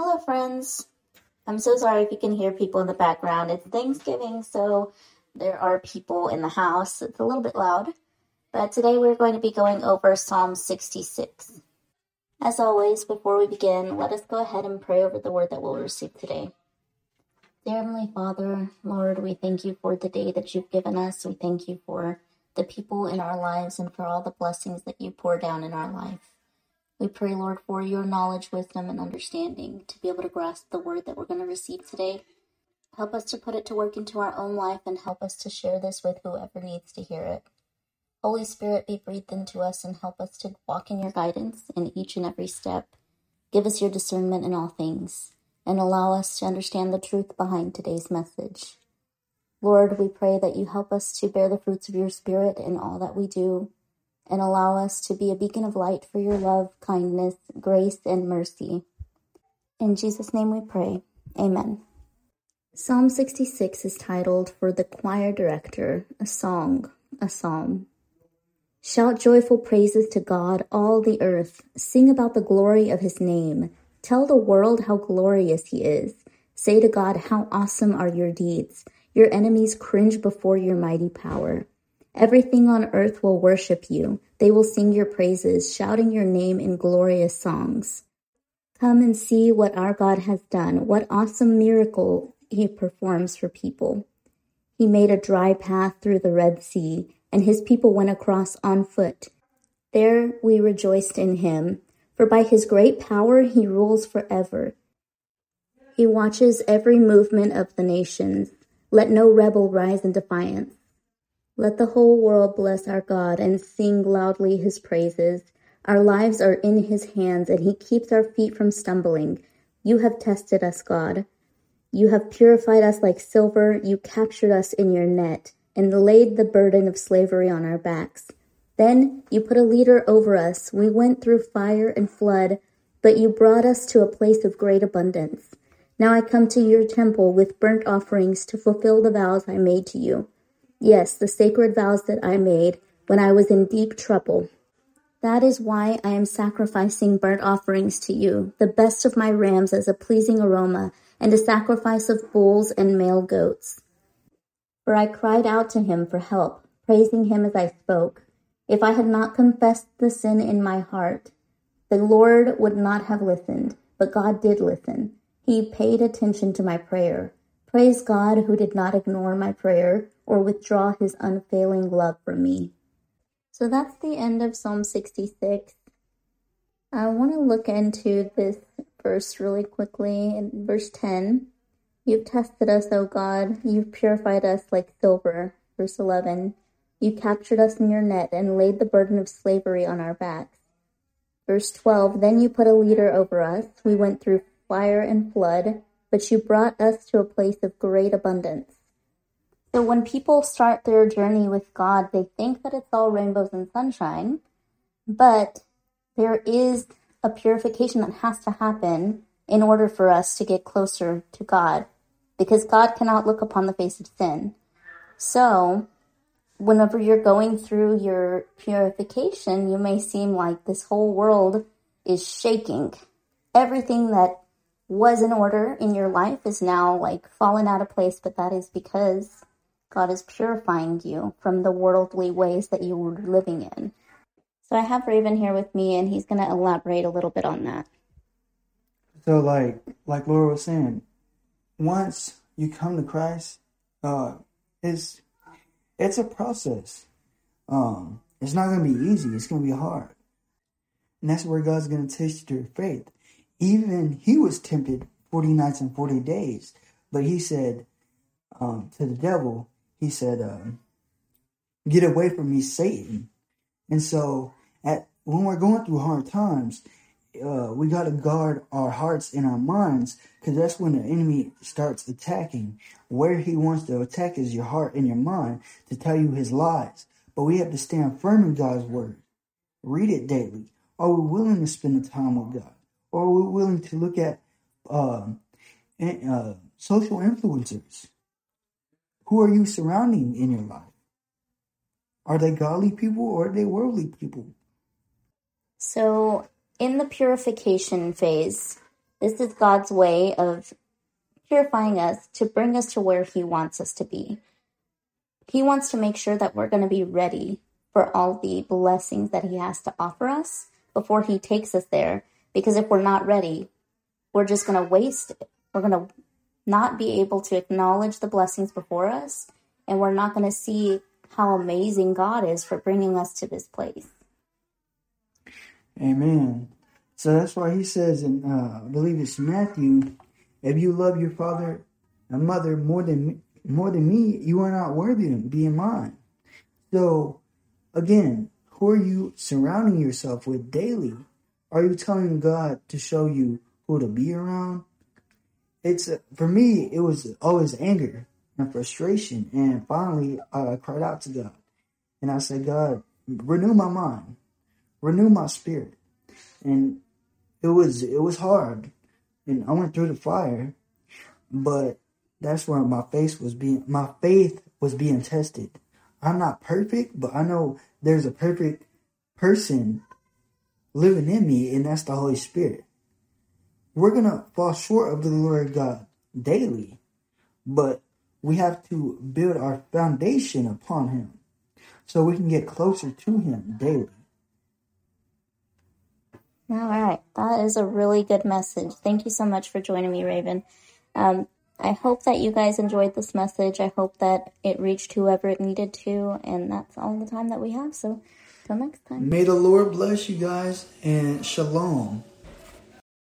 Hello, friends. I'm so sorry if you can hear people in the background. It's Thanksgiving, so there are people in the house. It's a little bit loud. But today we're going to be going over Psalm 66. As always, before we begin, let us go ahead and pray over the word that we'll receive today. Dear Heavenly Father, Lord, we thank you for the day that you've given us. We thank you for the people in our lives and for all the blessings that you pour down in our life. We pray, Lord, for your knowledge, wisdom, and understanding to be able to grasp the word that we're going to receive today. Help us to put it to work into our own life and help us to share this with whoever needs to hear it. Holy Spirit, be breathed into us and help us to walk in your guidance in each and every step. Give us your discernment in all things and allow us to understand the truth behind today's message. Lord, we pray that you help us to bear the fruits of your Spirit in all that we do and allow us to be a beacon of light for your love, kindness, grace, and mercy. In Jesus' name we pray. Amen. Psalm 66 is titled For the Choir Director, a Song, a Psalm. Shout joyful praises to God, all the earth. Sing about the glory of his name. Tell the world how glorious he is. Say to God, How awesome are your deeds! Your enemies cringe before your mighty power. Everything on earth will worship you. They will sing your praises, shouting your name in glorious songs. Come and see what our God has done, what awesome miracle he performs for people. He made a dry path through the Red Sea, and his people went across on foot. There we rejoiced in him, for by his great power he rules forever. He watches every movement of the nations. Let no rebel rise in defiance. Let the whole world bless our God and sing loudly his praises. Our lives are in his hands, and he keeps our feet from stumbling. You have tested us, God. You have purified us like silver. You captured us in your net and laid the burden of slavery on our backs. Then you put a leader over us. We went through fire and flood, but you brought us to a place of great abundance. Now I come to your temple with burnt offerings to fulfill the vows I made to you. Yes, the sacred vows that I made when I was in deep trouble. That is why I am sacrificing burnt offerings to you, the best of my rams as a pleasing aroma, and a sacrifice of bulls and male goats. For I cried out to him for help, praising him as I spoke. If I had not confessed the sin in my heart, the Lord would not have listened, but God did listen. He paid attention to my prayer. Praise God who did not ignore my prayer or withdraw his unfailing love from me. So that's the end of Psalm 66. I want to look into this verse really quickly in verse 10. You've tested us, O God. You've purified us like silver. Verse 11. You captured us in your net and laid the burden of slavery on our backs. Verse 12. Then you put a leader over us. We went through fire and flood but you brought us to a place of great abundance. So when people start their journey with God, they think that it's all rainbows and sunshine, but there is a purification that has to happen in order for us to get closer to God, because God cannot look upon the face of sin. So, whenever you're going through your purification, you may seem like this whole world is shaking. Everything that was in order in your life is now like fallen out of place, but that is because God is purifying you from the worldly ways that you were living in. So I have Raven here with me, and he's going to elaborate a little bit on that. So, like, like Laura was saying, once you come to Christ, uh, it's it's a process. Um, it's not going to be easy. It's going to be hard, and that's where God's going to test your faith even he was tempted 40 nights and 40 days. But he said um, to the devil, he said, um, Get away from me, Satan. And so, at when we're going through hard times, uh, we got to guard our hearts and our minds because that's when the enemy starts attacking. Where he wants to attack is your heart and your mind to tell you his lies. But we have to stand firm in God's word. Read it daily. Are we willing to spend the time with God? or are we're willing to look at uh, uh, social influencers. Who are you surrounding in your life? Are they godly people or are they worldly people? So, in the purification phase, This is God's way of purifying us to bring us to where He wants us to be. He wants to make sure that we're going to be ready for all the blessings that He has to offer us before He takes us there. Because if we're not ready, we're just going to waste it. We're going to not be able to acknowledge the blessings before us, and we're not going to see how amazing God is for bringing us to this place. Amen. So that's why he says in, uh, I believe it's Matthew, if you love your father and mother more than more than me, you are not worthy of being mine. So, again, who are you surrounding yourself with daily? Are you telling God to show you who to be around? It's for me. It was always anger and frustration, and finally, I cried out to God, and I said, "God, renew my mind, renew my spirit." And it was it was hard, and I went through the fire, but that's where my faith was being my faith was being tested. I'm not perfect, but I know there's a perfect person living in me, and that's the Holy Spirit. We're gonna fall short of the glory of God daily, but we have to build our foundation upon Him so we can get closer to Him daily. All right, that is a really good message. Thank you so much for joining me, Raven. Um, I hope that you guys enjoyed this message. I hope that it reached whoever it needed to, and that's all the time that we have. So, till next time. May the Lord bless you guys and shalom.